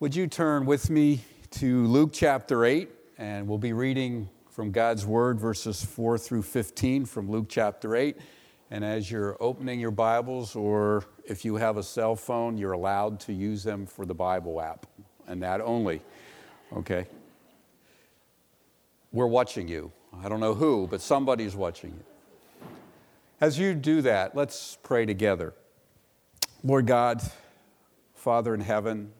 Would you turn with me to Luke chapter 8, and we'll be reading from God's Word, verses 4 through 15 from Luke chapter 8. And as you're opening your Bibles, or if you have a cell phone, you're allowed to use them for the Bible app, and that only. Okay? We're watching you. I don't know who, but somebody's watching you. As you do that, let's pray together. Lord God, Father in heaven,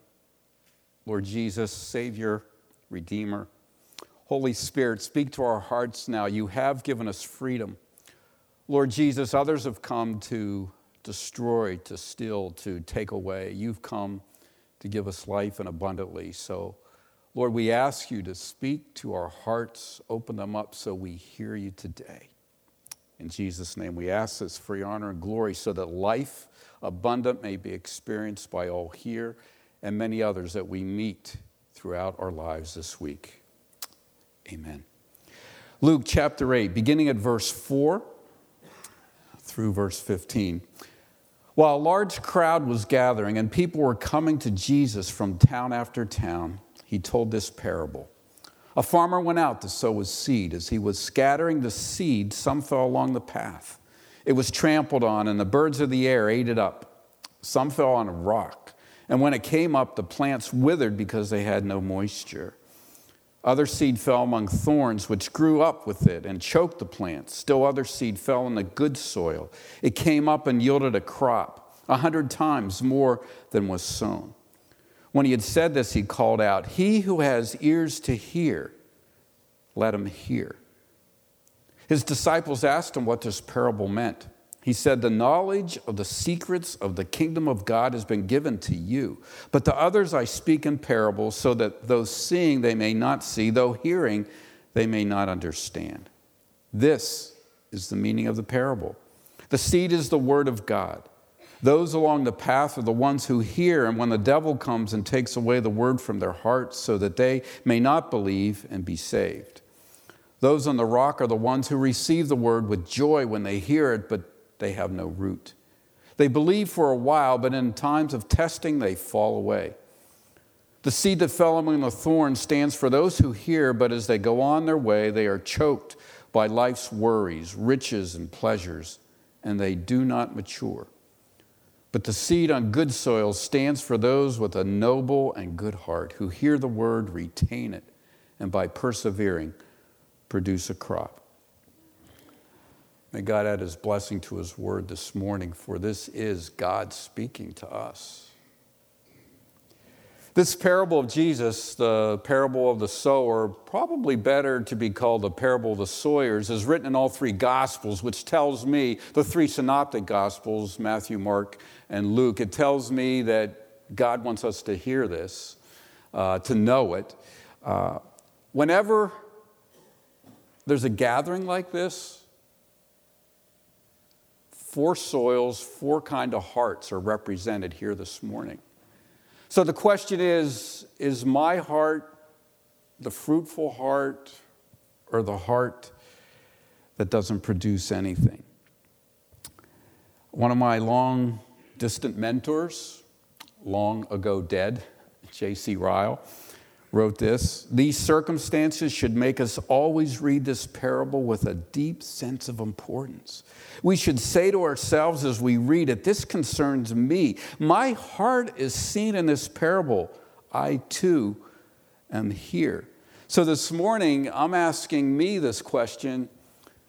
Lord Jesus, Savior, Redeemer. Holy Spirit, speak to our hearts now. You have given us freedom. Lord Jesus, others have come to destroy, to steal, to take away. You've come to give us life and abundantly. So, Lord, we ask you to speak to our hearts, open them up so we hear you today. In Jesus' name, we ask this for your honor and glory so that life abundant may be experienced by all here and many others that we meet throughout our lives this week. Amen. Luke chapter 8, beginning at verse 4 through verse 15. While a large crowd was gathering and people were coming to Jesus from town after town, he told this parable. A farmer went out to sow his seed. As he was scattering the seed, some fell along the path. It was trampled on, and the birds of the air ate it up. Some fell on a rock and when it came up, the plants withered because they had no moisture. Other seed fell among thorns, which grew up with it and choked the plants. Still, other seed fell in the good soil. It came up and yielded a crop, a hundred times more than was sown. When he had said this, he called out, He who has ears to hear, let him hear. His disciples asked him what this parable meant. He said, The knowledge of the secrets of the kingdom of God has been given to you. But to others I speak in parables, so that those seeing they may not see, though hearing they may not understand. This is the meaning of the parable. The seed is the word of God. Those along the path are the ones who hear, and when the devil comes and takes away the word from their hearts, so that they may not believe and be saved. Those on the rock are the ones who receive the word with joy when they hear it, but they have no root. They believe for a while, but in times of testing, they fall away. The seed that fell among the thorns stands for those who hear, but as they go on their way, they are choked by life's worries, riches, and pleasures, and they do not mature. But the seed on good soil stands for those with a noble and good heart who hear the word, retain it, and by persevering, produce a crop. May God add his blessing to his word this morning, for this is God speaking to us. This parable of Jesus, the parable of the sower, probably better to be called the parable of the sowers, is written in all three Gospels, which tells me, the three synoptic Gospels, Matthew, Mark, and Luke, it tells me that God wants us to hear this, uh, to know it. Uh, whenever there's a gathering like this, Four soils, four kind of hearts are represented here this morning. So the question is is my heart the fruitful heart or the heart that doesn't produce anything? One of my long distant mentors, long ago dead, J.C. Ryle, wrote this These circumstances should make us always read this parable with a deep sense of importance. We should say to ourselves as we read it, This concerns me. My heart is seen in this parable. I too am here. So this morning, I'm asking me this question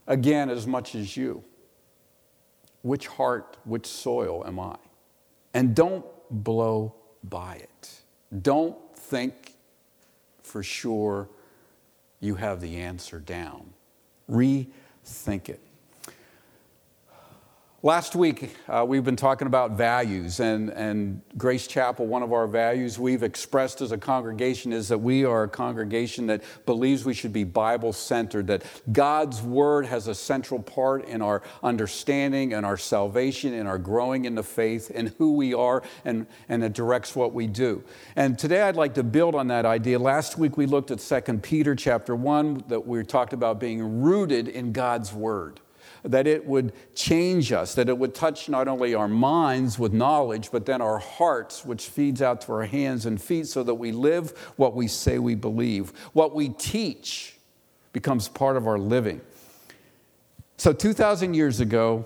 again as much as you. Which heart, which soil am I? And don't blow by it. Don't think for sure you have the answer down. Rethink it. Last week, uh, we've been talking about values, and, and Grace Chapel, one of our values we've expressed as a congregation is that we are a congregation that believes we should be Bible centered, that God's Word has a central part in our understanding and our salvation, in our growing in the faith, and who we are, and, and it directs what we do. And today I'd like to build on that idea. Last week we looked at 2 Peter chapter 1, that we talked about being rooted in God's Word that it would change us, that it would touch not only our minds with knowledge, but then our hearts, which feeds out to our hands and feet, so that we live what we say we believe. What we teach becomes part of our living. So, 2,000 years ago,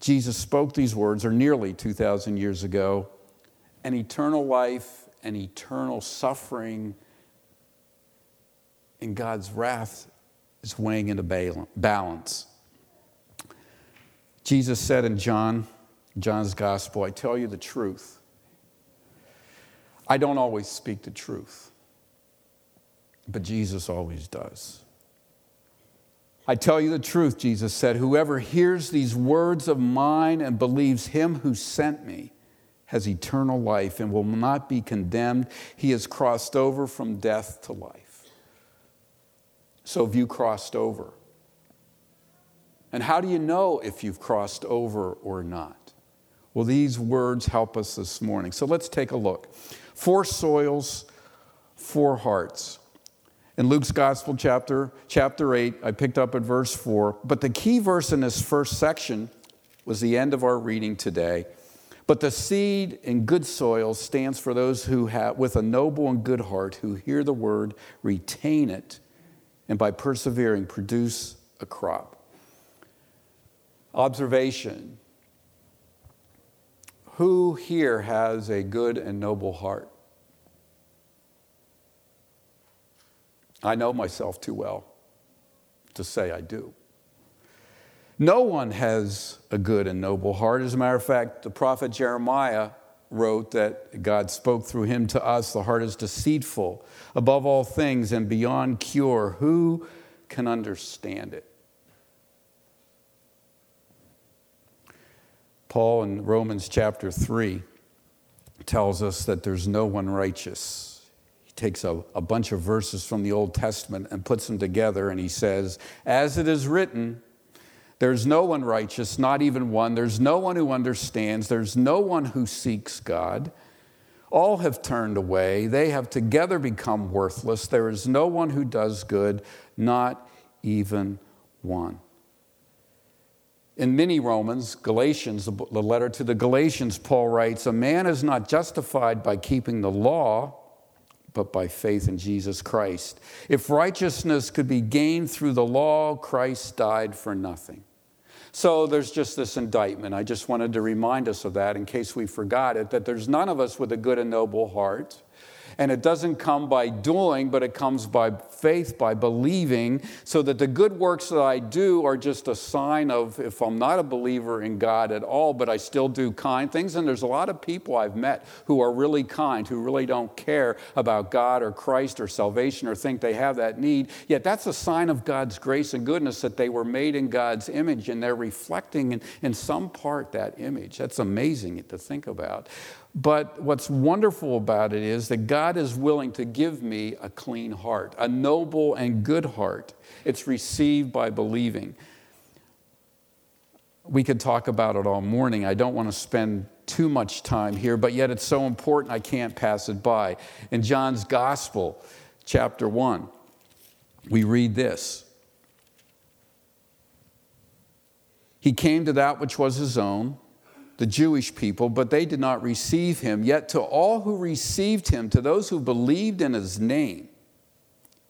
Jesus spoke these words, or nearly 2,000 years ago, and eternal life and eternal suffering and God's wrath is weighing into balance. Jesus said in John, John's gospel, I tell you the truth. I don't always speak the truth, but Jesus always does. I tell you the truth, Jesus said, whoever hears these words of mine and believes him who sent me has eternal life and will not be condemned. He has crossed over from death to life. So have you crossed over? And how do you know if you've crossed over or not? Well, these words help us this morning. So let's take a look. Four soils, four hearts. In Luke's Gospel, chapter, chapter 8, I picked up at verse 4. But the key verse in this first section was the end of our reading today. But the seed in good soil stands for those who have, with a noble and good heart, who hear the word, retain it, and by persevering, produce a crop. Observation Who here has a good and noble heart? I know myself too well to say I do. No one has a good and noble heart. As a matter of fact, the prophet Jeremiah wrote that God spoke through him to us the heart is deceitful above all things and beyond cure. Who can understand it? Paul in Romans chapter 3 tells us that there's no one righteous. He takes a, a bunch of verses from the Old Testament and puts them together, and he says, As it is written, there's no one righteous, not even one. There's no one who understands. There's no one who seeks God. All have turned away. They have together become worthless. There is no one who does good, not even one. In many Romans, Galatians, the letter to the Galatians, Paul writes, A man is not justified by keeping the law, but by faith in Jesus Christ. If righteousness could be gained through the law, Christ died for nothing. So there's just this indictment. I just wanted to remind us of that in case we forgot it that there's none of us with a good and noble heart. And it doesn't come by doing, but it comes by faith, by believing, so that the good works that I do are just a sign of if I'm not a believer in God at all, but I still do kind things. And there's a lot of people I've met who are really kind, who really don't care about God or Christ or salvation or think they have that need. Yet that's a sign of God's grace and goodness that they were made in God's image and they're reflecting in, in some part that image. That's amazing to think about. But what's wonderful about it is that God is willing to give me a clean heart, a noble and good heart. It's received by believing. We could talk about it all morning. I don't want to spend too much time here, but yet it's so important I can't pass it by. In John's Gospel, chapter 1, we read this He came to that which was his own the Jewish people, but they did not receive him. Yet to all who received him, to those who believed in his name,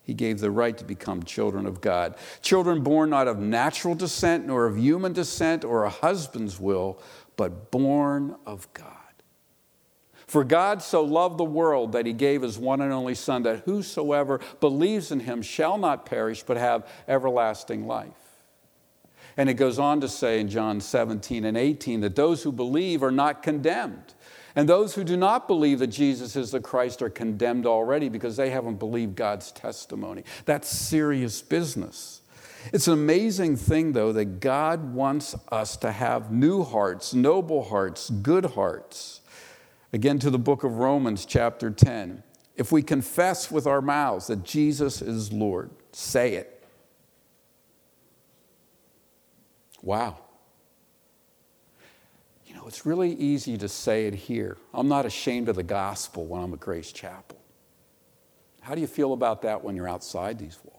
he gave the right to become children of God. Children born not of natural descent, nor of human descent, or a husband's will, but born of God. For God so loved the world that he gave his one and only Son, that whosoever believes in him shall not perish, but have everlasting life. And it goes on to say in John 17 and 18 that those who believe are not condemned. And those who do not believe that Jesus is the Christ are condemned already because they haven't believed God's testimony. That's serious business. It's an amazing thing, though, that God wants us to have new hearts, noble hearts, good hearts. Again, to the book of Romans, chapter 10. If we confess with our mouths that Jesus is Lord, say it Wow. You know, it's really easy to say it here. I'm not ashamed of the gospel when I'm at Grace Chapel. How do you feel about that when you're outside these walls?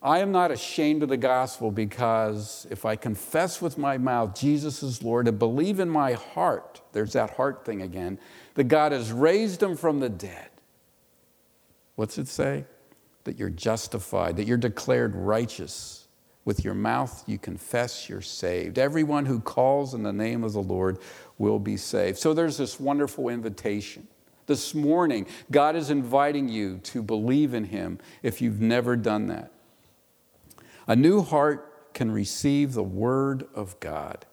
I am not ashamed of the gospel because if I confess with my mouth Jesus is Lord and believe in my heart, there's that heart thing again, that God has raised him from the dead. What's it say? That you're justified, that you're declared righteous. With your mouth you confess you're saved. Everyone who calls in the name of the Lord will be saved. So there's this wonderful invitation. This morning, God is inviting you to believe in Him if you've never done that. A new heart can receive the Word of God.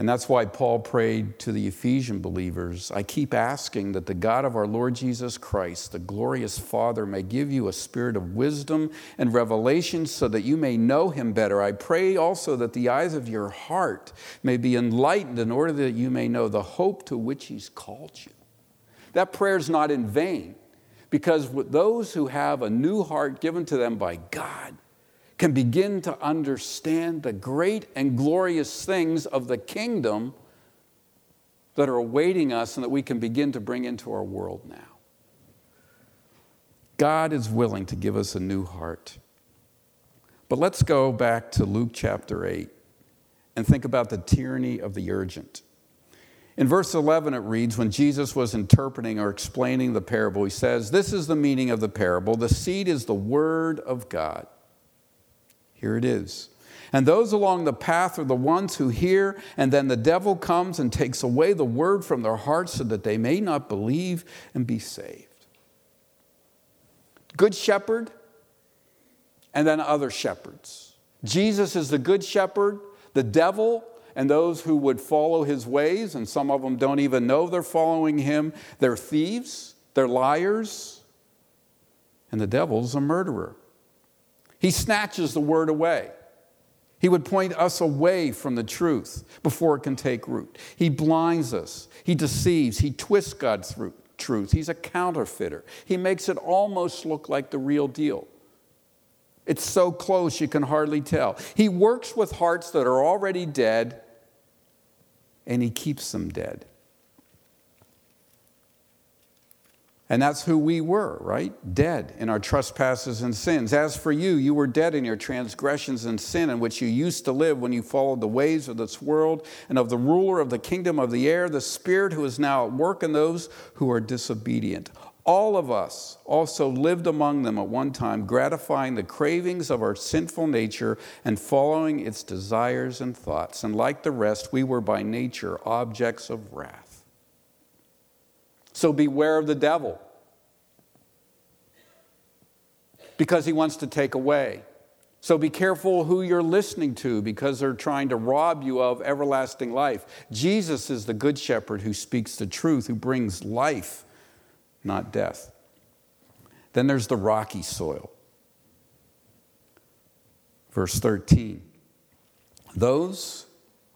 And that's why Paul prayed to the Ephesian believers I keep asking that the God of our Lord Jesus Christ, the glorious Father, may give you a spirit of wisdom and revelation so that you may know him better. I pray also that the eyes of your heart may be enlightened in order that you may know the hope to which he's called you. That prayer is not in vain because those who have a new heart given to them by God, can begin to understand the great and glorious things of the kingdom that are awaiting us and that we can begin to bring into our world now. God is willing to give us a new heart. But let's go back to Luke chapter 8 and think about the tyranny of the urgent. In verse 11, it reads When Jesus was interpreting or explaining the parable, he says, This is the meaning of the parable. The seed is the word of God. Here it is. And those along the path are the ones who hear, and then the devil comes and takes away the word from their hearts so that they may not believe and be saved. Good shepherd, and then other shepherds. Jesus is the good shepherd, the devil, and those who would follow his ways, and some of them don't even know they're following him. They're thieves, they're liars, and the devil's a murderer. He snatches the word away. He would point us away from the truth before it can take root. He blinds us. He deceives. He twists God's truth. He's a counterfeiter. He makes it almost look like the real deal. It's so close you can hardly tell. He works with hearts that are already dead and he keeps them dead. And that's who we were, right? Dead in our trespasses and sins. As for you, you were dead in your transgressions and sin in which you used to live when you followed the ways of this world and of the ruler of the kingdom of the air, the Spirit who is now at work in those who are disobedient. All of us also lived among them at one time, gratifying the cravings of our sinful nature and following its desires and thoughts. And like the rest, we were by nature objects of wrath. So beware of the devil because he wants to take away. So be careful who you're listening to because they're trying to rob you of everlasting life. Jesus is the good shepherd who speaks the truth, who brings life, not death. Then there's the rocky soil. Verse 13. Those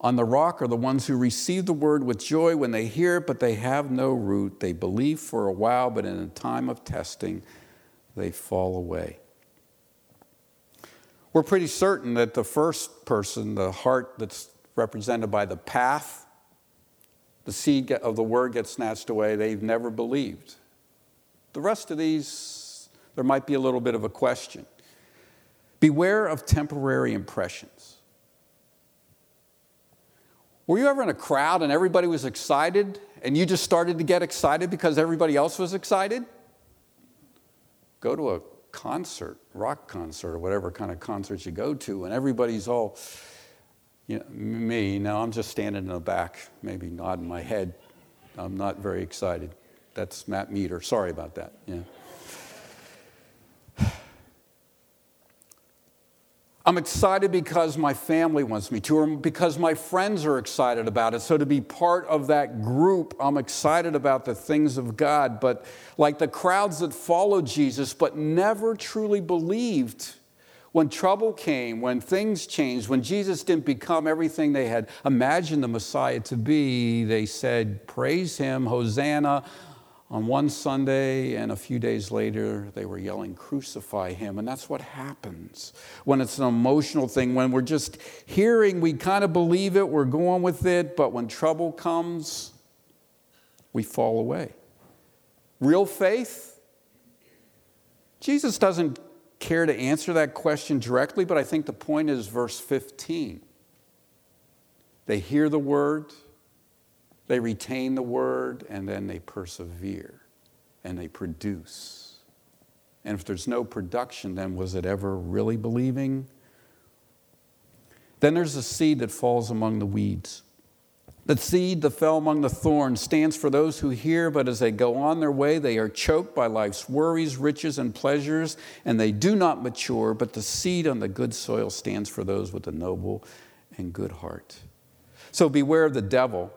on the rock are the ones who receive the word with joy when they hear it, but they have no root. They believe for a while, but in a time of testing, they fall away. We're pretty certain that the first person, the heart that's represented by the path, the seed of the word gets snatched away, they've never believed. The rest of these, there might be a little bit of a question. Beware of temporary impressions. Were you ever in a crowd and everybody was excited and you just started to get excited because everybody else was excited? Go to a concert, rock concert, or whatever kind of concert you go to, and everybody's all, you know, me, now I'm just standing in the back, maybe nodding my head. I'm not very excited. That's Matt Meter. Sorry about that. Yeah. I'm excited because my family wants me to, or because my friends are excited about it. So, to be part of that group, I'm excited about the things of God. But, like the crowds that followed Jesus but never truly believed, when trouble came, when things changed, when Jesus didn't become everything they had imagined the Messiah to be, they said, Praise Him, Hosanna on one Sunday, and a few days later, they were yelling, Crucify him. And that's what happens when it's an emotional thing. When we're just hearing, we kind of believe it, we're going with it, but when trouble comes, we fall away. Real faith, Jesus doesn't care to answer that question directly, but I think the point is verse 15. They hear the word, they retain the word, and then they persevere and they produce. And if there's no production, then was it ever really believing? Then there's a seed that falls among the weeds. The seed that fell among the thorns stands for those who hear, but as they go on their way, they are choked by life's worries, riches, and pleasures, and they do not mature. But the seed on the good soil stands for those with a noble and good heart. So beware of the devil.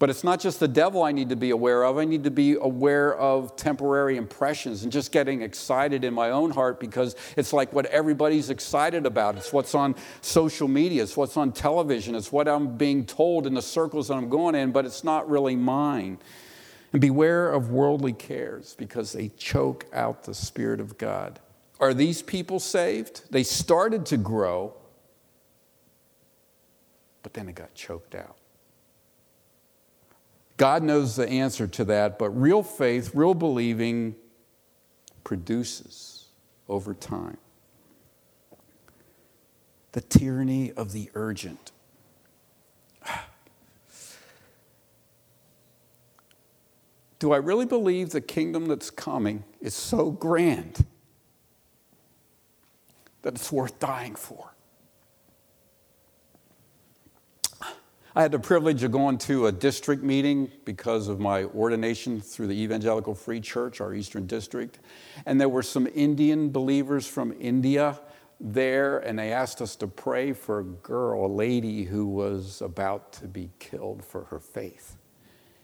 But it's not just the devil I need to be aware of. I need to be aware of temporary impressions and just getting excited in my own heart because it's like what everybody's excited about. It's what's on social media, it's what's on television, it's what I'm being told in the circles that I'm going in, but it's not really mine. And beware of worldly cares because they choke out the Spirit of God. Are these people saved? They started to grow, but then it got choked out. God knows the answer to that, but real faith, real believing produces over time. The tyranny of the urgent. Do I really believe the kingdom that's coming is so grand that it's worth dying for? I had the privilege of going to a district meeting because of my ordination through the Evangelical Free Church, our Eastern District. And there were some Indian believers from India there, and they asked us to pray for a girl, a lady who was about to be killed for her faith.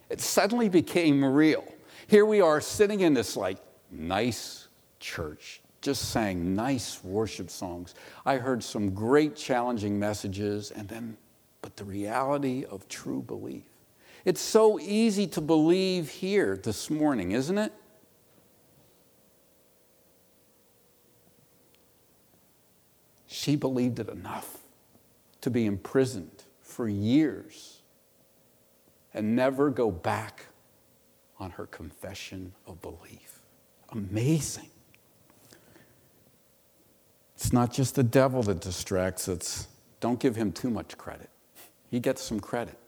It suddenly became real. Here we are sitting in this like nice church, just sang nice worship songs. I heard some great challenging messages, and then but the reality of true belief. It's so easy to believe here this morning, isn't it? She believed it enough to be imprisoned for years and never go back on her confession of belief. Amazing. It's not just the devil that distracts us. Don't give him too much credit he gets some credit.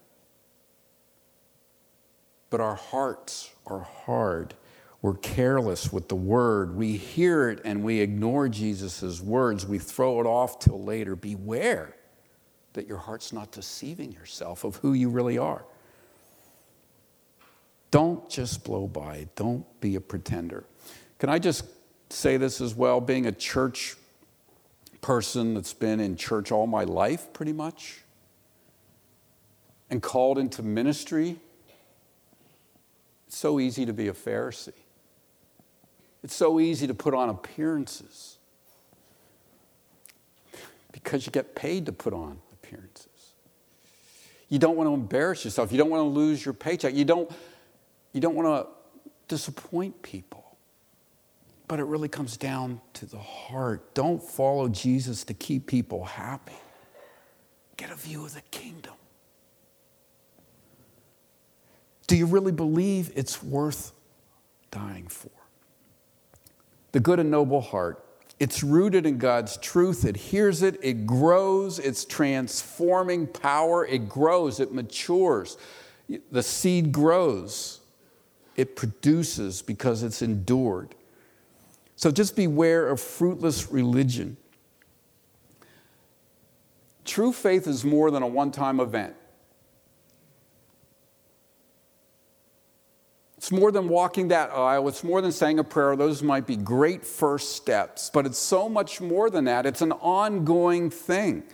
But our hearts are hard. We're careless with the word. We hear it and we ignore Jesus' words. We throw it off till later. Beware that your heart's not deceiving yourself of who you really are. Don't just blow by, it. don't be a pretender. Can I just say this as well? Being a church person that's been in church all my life, pretty much, and called into ministry, it's so easy to be a Pharisee. It's so easy to put on appearances because you get paid to put on appearances. You don't want to embarrass yourself. You don't want to lose your paycheck. You don't, you don't want to disappoint people. But it really comes down to the heart. Don't follow Jesus to keep people happy. Get a view of the kingdom. Do you really believe it's worth dying for? The good and noble heart, it's rooted in God's truth. It hears it, it grows, it's transforming power, it grows, it matures. The seed grows, it produces because it's endured. So just beware of fruitless religion. True faith is more than a one time event. It's more than walking that aisle. It's more than saying a prayer. Those might be great first steps, but it's so much more than that. It's an ongoing thing.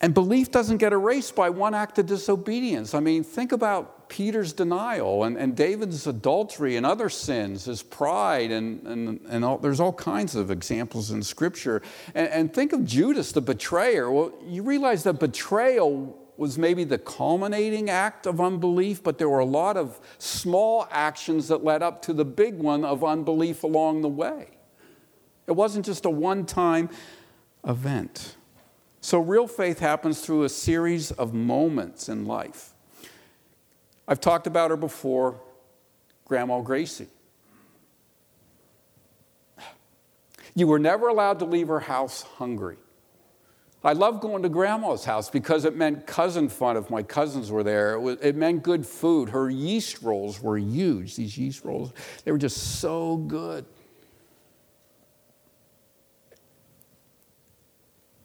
And belief doesn't get erased by one act of disobedience. I mean, think about Peter's denial and, and David's adultery and other sins, his pride, and, and, and all, there's all kinds of examples in Scripture. And, and think of Judas, the betrayer. Well, you realize that betrayal was maybe the culminating act of unbelief, but there were a lot of small actions that led up to the big one of unbelief along the way. It wasn't just a one time event. So, real faith happens through a series of moments in life. I've talked about her before, Grandma Gracie. You were never allowed to leave her house hungry. I loved going to grandma's house because it meant cousin fun if my cousins were there. It, was, it, meant good food. Her yeast rolls were huge. These yeast rolls, they were just so good.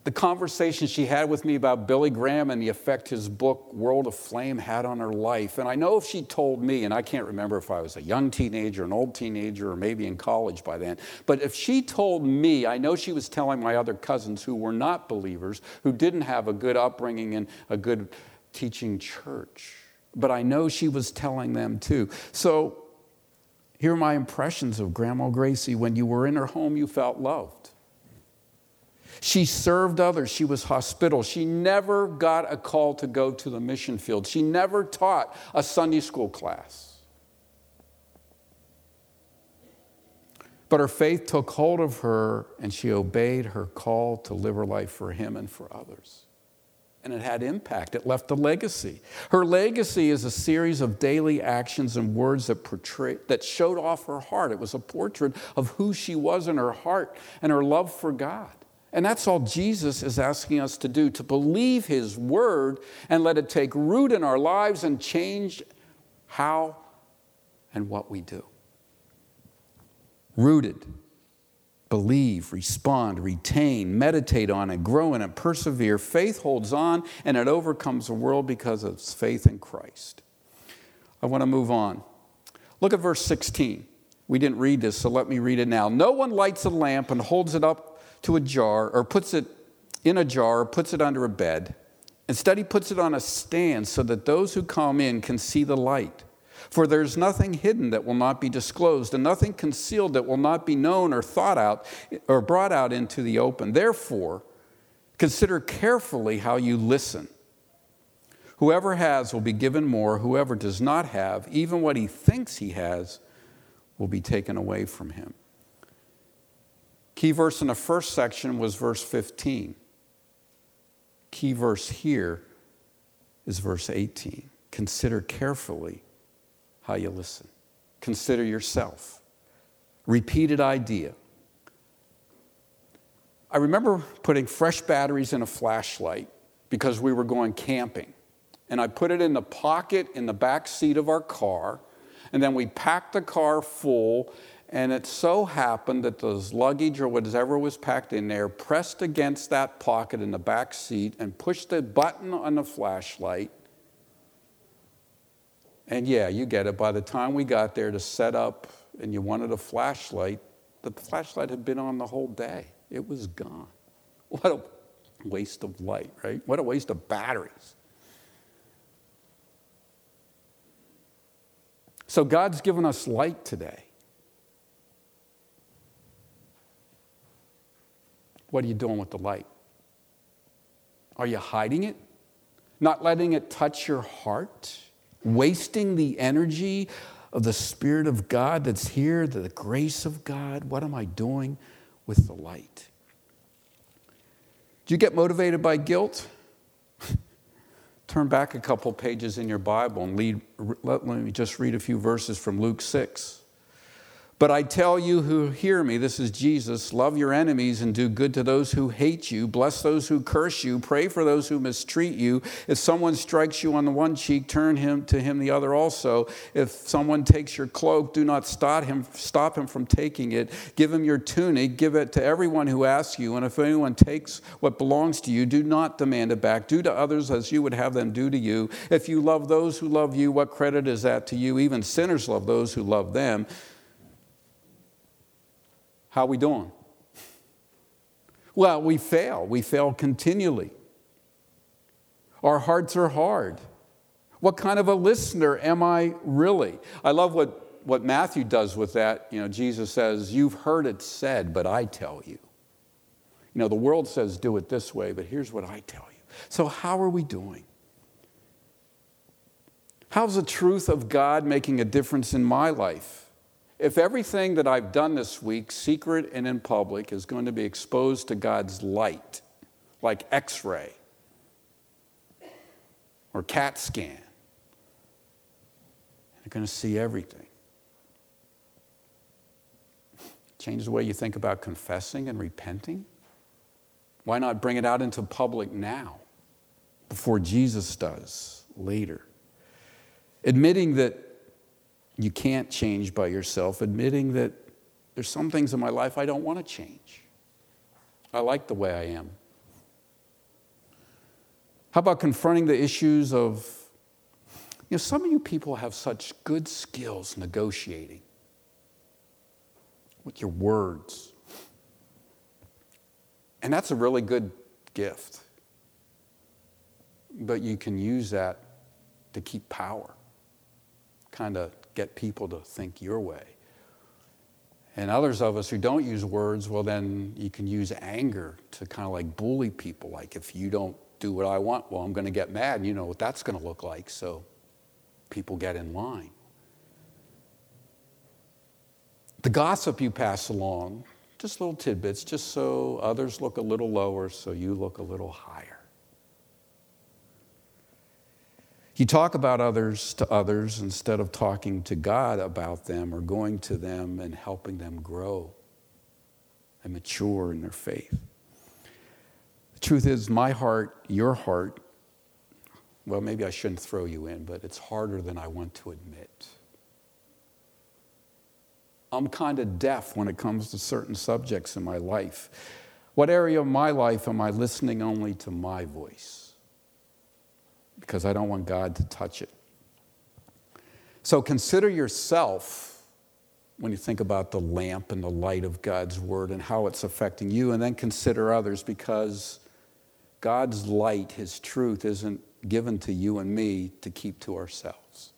The conversation she had with me about Billy Graham and the effect his book, World Aflame, had on her life. And I know if she told me, and I can't remember if I was a young teenager, an old teenager, or maybe in college by then, but if she told me, I know she was telling my other cousins who were not believers, who didn't have a good upbringing and a good teaching church. But I know she was telling them too. So here are my impressions of Grandma Gracie. When you were in her home, you felt loved. She served others. She was hospitable. She never got a call to go to the mission field. She never taught a Sunday school class. But her faith took hold of her and she obeyed her call to live her life for Him and for others. And it had impact. It left a legacy. Her legacy is a series of daily actions and words that portray that showed off her heart. It was a portrait of who she was in her heart and her love for God. And that's all Jesus is asking us to do to believe His word and let it take root in our lives and change how and what we do. Rooted, believe, respond, retain, meditate on it, grow in it, persevere. Faith holds on and it overcomes the world because of faith in Christ. I want to move on. Look at verse 16. We didn't read this, so let me read it now. No one lights a lamp and holds it up to a jar or puts it in a jar or puts it under a bed. Instead, he puts it on a stand so that those who come in can see the light. For there's nothing hidden that will not be disclosed, and nothing concealed that will not be known or thought out or brought out into the open. Therefore, consider carefully how you listen. Whoever has will be given more, whoever does not have, even what he thinks he has, will be taken away from him. Key verse in the first section was verse 15. Key verse here is verse 18. Consider carefully how you listen. Consider yourself. Repeated idea. I remember putting fresh batteries in a flashlight because we were going camping. And I put it in the pocket in the back seat of our car. And then we packed the car full and it so happened that those luggage or whatever was packed in there pressed against that pocket in the back seat and pushed the button on the flashlight. And yeah, you get it. By the time we got there to set up and you wanted a flashlight, the flashlight had been on the whole day. It was gone. What a waste of light, right? What a waste of batteries. So God's given us light today. What are you doing with the light? Are you hiding it? Not letting it touch your heart? Wasting the energy of the Spirit of God that's here, the grace of God? What am I doing with the light? Do you get motivated by guilt? Turn back a couple pages in your Bible and lead, let, me just read a few verses from Luke 6. But I tell you who hear me, this is Jesus, love your enemies and do good to those who hate you. Bless those who curse you. Pray for those who mistreat you. If someone strikes you on the one cheek, turn him to him the other also. If someone takes your cloak, do not stop him, stop him from taking it. Give him your tunic. Give it to everyone who asks you. And if anyone takes what belongs to you, do not demand it back. Do to others as you would have them do to you. If you love those who love you, what credit is that to you? Even sinners love those who love them. How are we doing? Well, we fail. We fail continually. Our hearts are hard. What kind of a listener am I really? I love what, what Matthew does with that. You know, Jesus says, You've heard it said, but I tell you. You know, the world says do it this way, but here's what I tell you. So, how are we doing? How's the truth of God making a difference in my life? If everything that I've done this week, secret and in public, is going to be exposed to God's light, like X ray or CAT scan, you're going to see everything. Change the way you think about confessing and repenting? Why not bring it out into public now before Jesus does later? Admitting that you can't change by yourself, admitting that there's some things in my life I don't want to change. I like the way I am. How about confronting the issues of, you know, some of you people have such good skills negotiating with your words. And that's a really good gift. But you can use that to keep power, kind of get people to think your way. And others of us who don't use words, well, then you can use anger to kind of like bully people. Like, if you don't do what I want, well, I'm going to get mad. And you know what that's going to look like. So people get in line. The gossip you pass along, just little tidbits, just so others look a little lower, so you look a little higher. You talk about others to others instead of talking to God about them or going to them and helping them grow and mature in their faith. The truth is, my heart, your heart, well, maybe I shouldn't throw you in, but it's harder than I want to admit. I'm kind of deaf when it comes to certain subjects in my life. What area of my life am I listening only to my voice? Because I don't want God to touch it. So consider yourself when you think about the lamp and the light of God's word and how it's affecting you, and then consider others because God's light, His truth, isn't given to you and me to keep to ourselves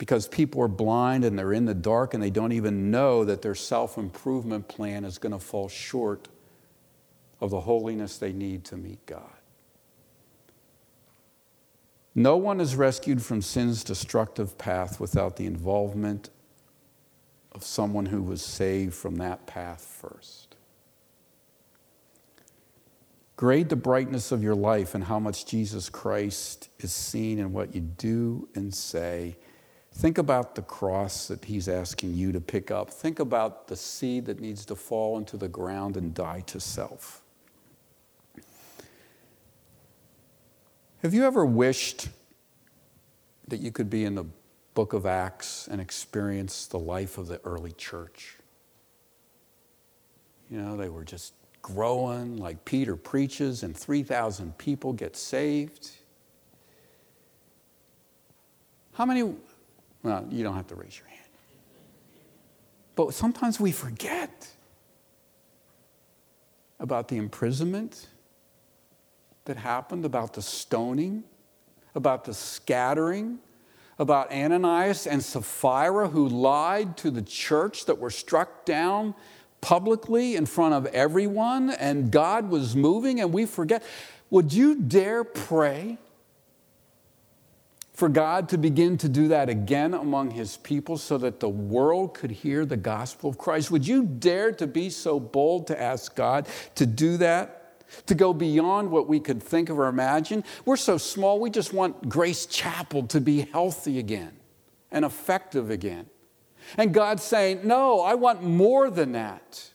because people are blind and they're in the dark and they don't even know that their self improvement plan is going to fall short of the holiness they need to meet God. No one is rescued from sin's destructive path without the involvement of someone who was saved from that path first. Grade the brightness of your life and how much Jesus Christ is seen in what you do and say Think about the cross that he's asking you to pick up. Think about the seed that needs to fall into the ground and die to self. Have you ever wished that you could be in the book of Acts and experience the life of the early church? You know, they were just growing like Peter preaches, and 3,000 people get saved. How many, well, you don't have to raise your hand. But sometimes we forget about the imprisonment that happened, about the stoning, about the scattering, about Ananias and Sapphira who lied to the church that were struck down publicly in front of everyone, and God was moving, and we forget. Would you dare pray for God to begin to do that again among his people so that the world could hear the gospel of Christ? Would you dare to be so bold to ask God to do that? To go beyond what we could think of or imagine? We're so small, we just want Grace Chapel to be healthy again and effective again. And God's saying, No, I want more than that.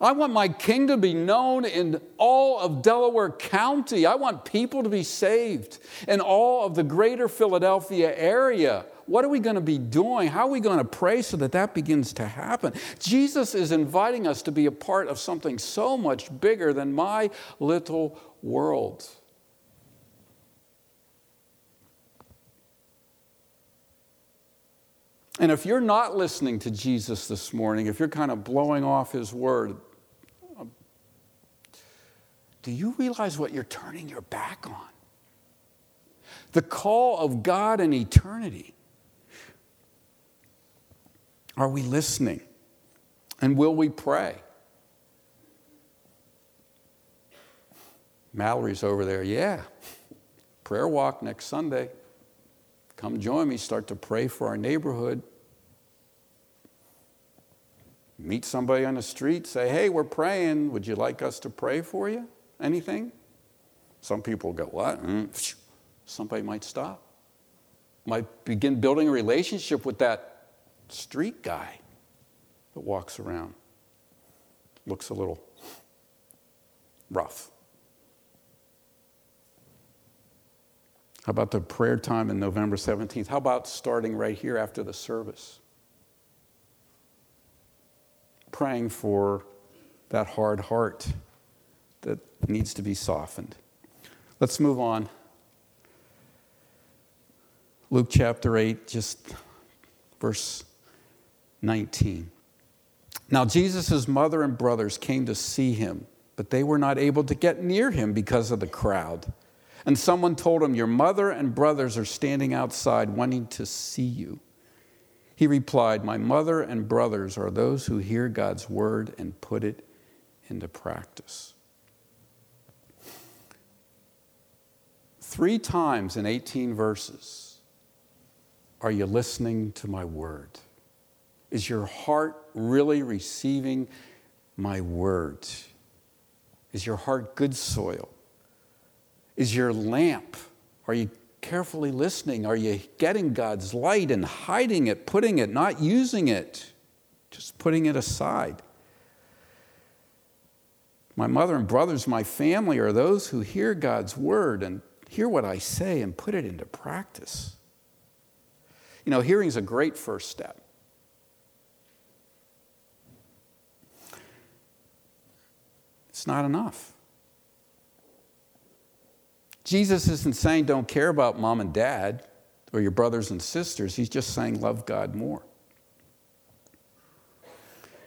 I want my kingdom to be known in all of Delaware County. I want people to be saved in all of the greater Philadelphia area. What are we going to be doing? How are we going to pray so that that begins to happen? Jesus is inviting us to be a part of something so much bigger than my little world. And if you're not listening to Jesus this morning, if you're kind of blowing off his word, um, do you realize what you're turning your back on? The call of God in eternity. Are we listening? And will we pray? Mallory's over there. Yeah. Prayer walk next Sunday. Come join me. Start to pray for our neighborhood. Meet somebody on the street. Say, hey, we're praying. Would you like us to pray for you? Anything? Some people go, What? Mm. Somebody might stop. might begin building a relationship with that street guy that walks around, looks a little rough. How about the prayer time in November 17th? How about starting right here after the service? Praying for that hard heart that needs to be softened. Let's move on. Luke chapter 8, just verse 19. Now, Jesus' mother and brothers came to see him, but they were not able to get near him because of the crowd. And someone told him, Your mother and brothers are standing outside wanting to see you. He replied, My mother and brothers are those who hear God's word and put it into practice. Three times in 18 verses, are you listening to my word? Is your heart really receiving my word? Is your heart good soil? Is your lamp? Are you carefully listening? Are you getting God's light and hiding it, putting it, not using it, just putting it aside? My mother and brothers, my family, are those who hear God's word and hear what I say and put it into practice. You know, hearing is a great first step. It's not enough. Jesus isn't saying don't care about mom and dad or your brothers and sisters. He's just saying love God more.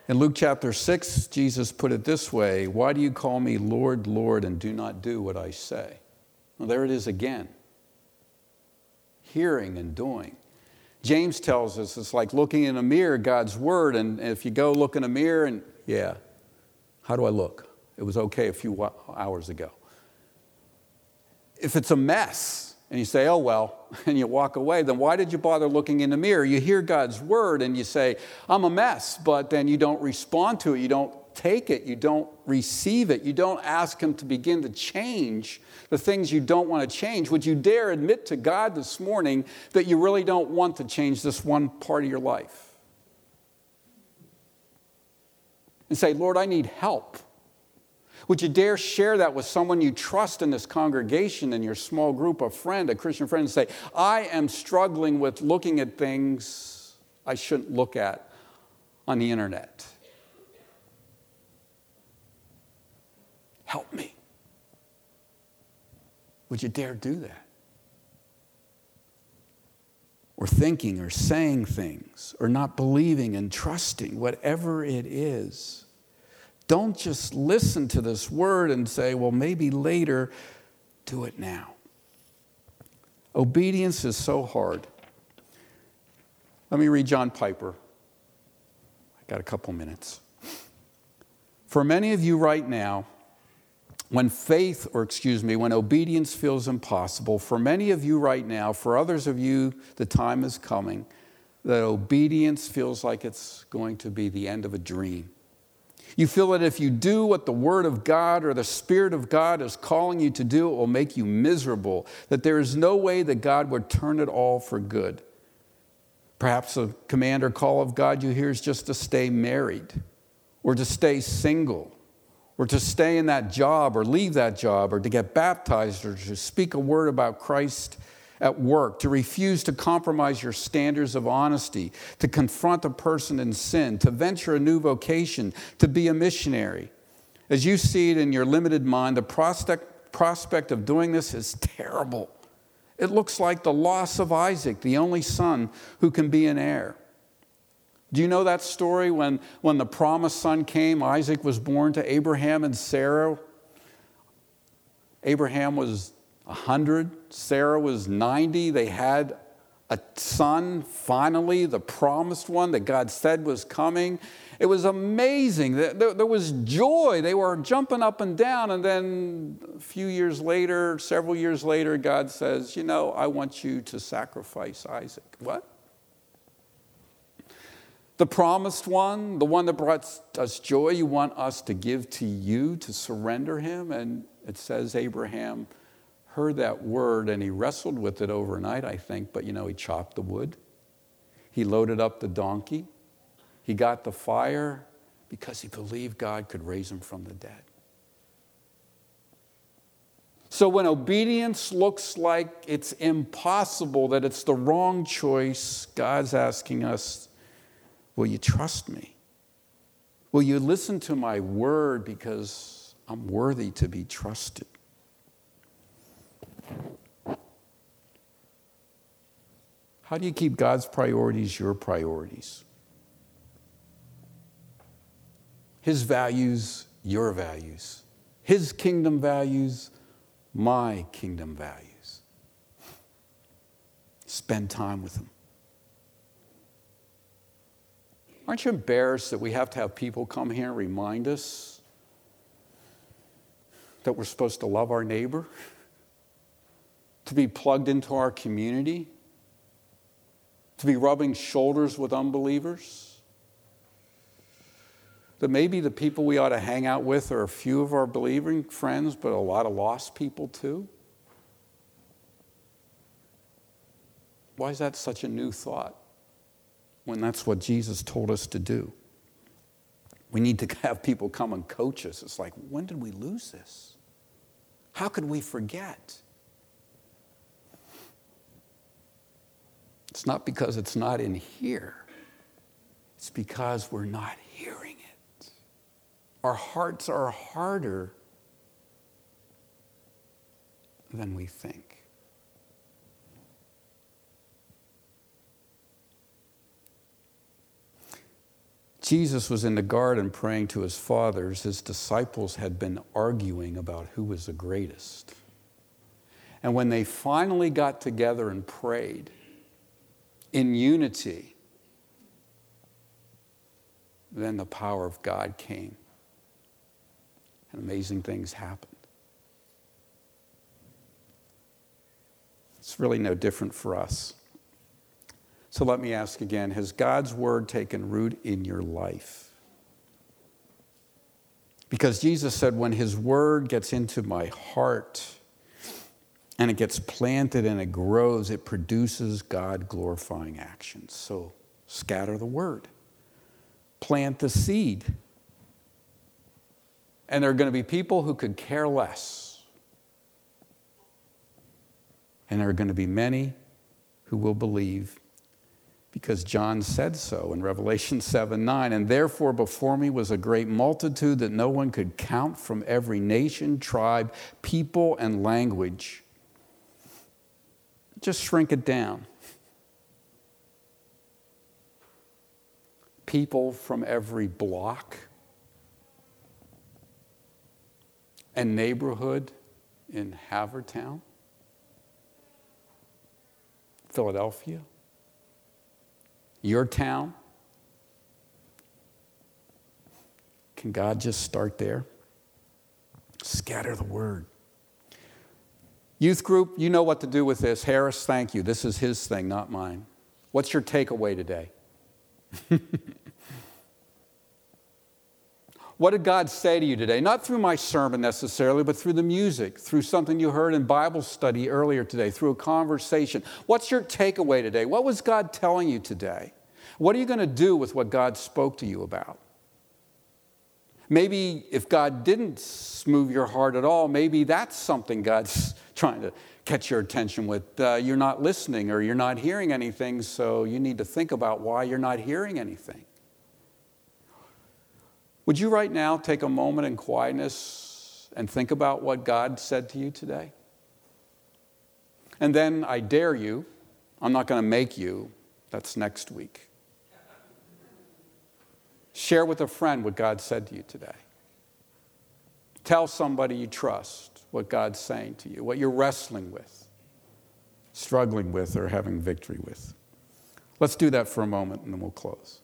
In Luke chapter 6, Jesus put it this way Why do you call me Lord, Lord, and do not do what I say? Well, there it is again hearing and doing. James tells us it's like looking in a mirror, God's word, and if you go look in a mirror and, yeah, how do I look? It was okay a few hours ago. If it's a mess and you say, oh, well, and you walk away, then why did you bother looking in the mirror? You hear God's word and you say, I'm a mess, but then you don't respond to it. You don't take it. You don't receive it. You don't ask Him to begin to change the things you don't want to change. Would you dare admit to God this morning that you really don't want to change this one part of your life? And say, Lord, I need help. Would you dare share that with someone you trust in this congregation, in your small group, a friend, a Christian friend, and say, I am struggling with looking at things I shouldn't look at on the internet? Help me. Would you dare do that? Or thinking or saying things or not believing and trusting, whatever it is. Don't just listen to this word and say, well, maybe later. Do it now. Obedience is so hard. Let me read John Piper. I got a couple minutes. For many of you right now, when faith, or excuse me, when obedience feels impossible, for many of you right now, for others of you, the time is coming that obedience feels like it's going to be the end of a dream. You feel that if you do what the Word of God or the Spirit of God is calling you to do, it will make you miserable, that there is no way that God would turn it all for good. Perhaps a command or call of God you hear is just to stay married or to stay single or to stay in that job or leave that job or to get baptized or to speak a word about Christ at work, to refuse to compromise your standards of honesty, to confront a person in sin, to venture a new vocation, to be a missionary. As you see it in your limited mind, the prospect, prospect of doing this is terrible. It looks like the loss of Isaac, the only son who can be an heir. Do you know that story when, when the promised son came? Isaac was born to Abraham and Sarah. Abraham was 100, Sarah was 90. They had a son, finally, the promised one that God said was coming. It was amazing. There, was joy. They were jumping up and down. And then a few years later, several years later, God says, You know, I want you to sacrifice Isaac. What? The promised one, the one that brought us joy, you want us to give to you, to surrender him. And it says Abraham heard that word and he wrestled with it overnight, I think, but you know, he chopped the wood, he loaded up the donkey, he got the fire because he believed God could raise him from the dead. So when obedience looks like it's impossible, that it's the wrong choice, God's asking us, Will you trust me? Will you listen to my word because I'm worthy to be trusted? How do you keep God's priorities your priorities? His values, your values. His kingdom values, my kingdom values. Spend time with Him. Aren't you embarrassed that we have to have people come here and remind us that we're supposed to love our neighbor? To be plugged into our community? To be rubbing shoulders with unbelievers? That maybe the people we ought to hang out with are a few of our believing friends, but a lot of lost people too? Why is that such a new thought when that's what Jesus told us to do? We need to have people come and coach us. It's like, when did we lose this? How could we forget? It's not because it's not in here, it's because we're not hearing it. Our hearts are harder than we think. Jesus was in the garden praying to his fathers. His disciples had been arguing about who was the greatest. And when they finally got together and prayed in unity, then the power of God came and amazing things happened. It's really no different for us. So let me ask again Has God's word taken root in your life? Because Jesus said, when his word gets into my heart and it gets planted and it grows, it produces God glorifying actions. So scatter the word, plant the seed. And there are going to be people who could care less. And there are going to be many who will believe because John said so in Revelation 7 9. And therefore, before me was a great multitude that no one could count from every nation, tribe, people, and language. Just shrink it down. People from every block and neighborhood in Havertown, Philadelphia your town? Can God just start there? Scatter the word. Youth group, you know what to do with this. Harris, thank you. This is his thing, not mine. What's your takeaway today? What did God say to you today? Not through my sermon necessarily, but through the music, through something you heard in Bible study earlier today, through a conversation. What's your takeaway today? What was God telling you today? What are you going to do with what God spoke to you about? Maybe if God didn't move your heart at all, maybe that's something God's trying to catch your attention with. Uh, you're not listening or you're not hearing anything, so you need to think about why you're not hearing anything. Would you right now take a moment in quietness and think about what God said to you today? And then I dare you, I'm not going to make you, that's next week. Share with a friend what God said to you today. Tell somebody you trust what God's saying to you, what you're wrestling with, struggling with, or having victory with. Let's do that for a moment and then we'll close.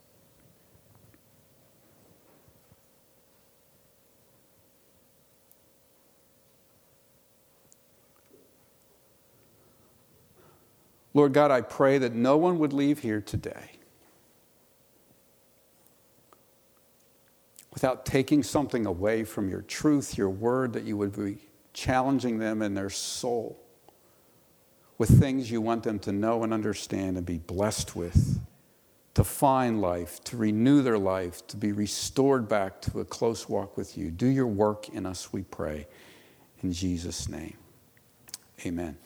Lord God, I pray that no one would leave here today without taking something away from your truth, your word, that you would be challenging them in their soul with things you want them to know and understand and be blessed with, to find life, to renew their life, to be restored back to a close walk with you. Do your work in us, we pray. In Jesus' name, amen.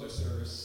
Close our service.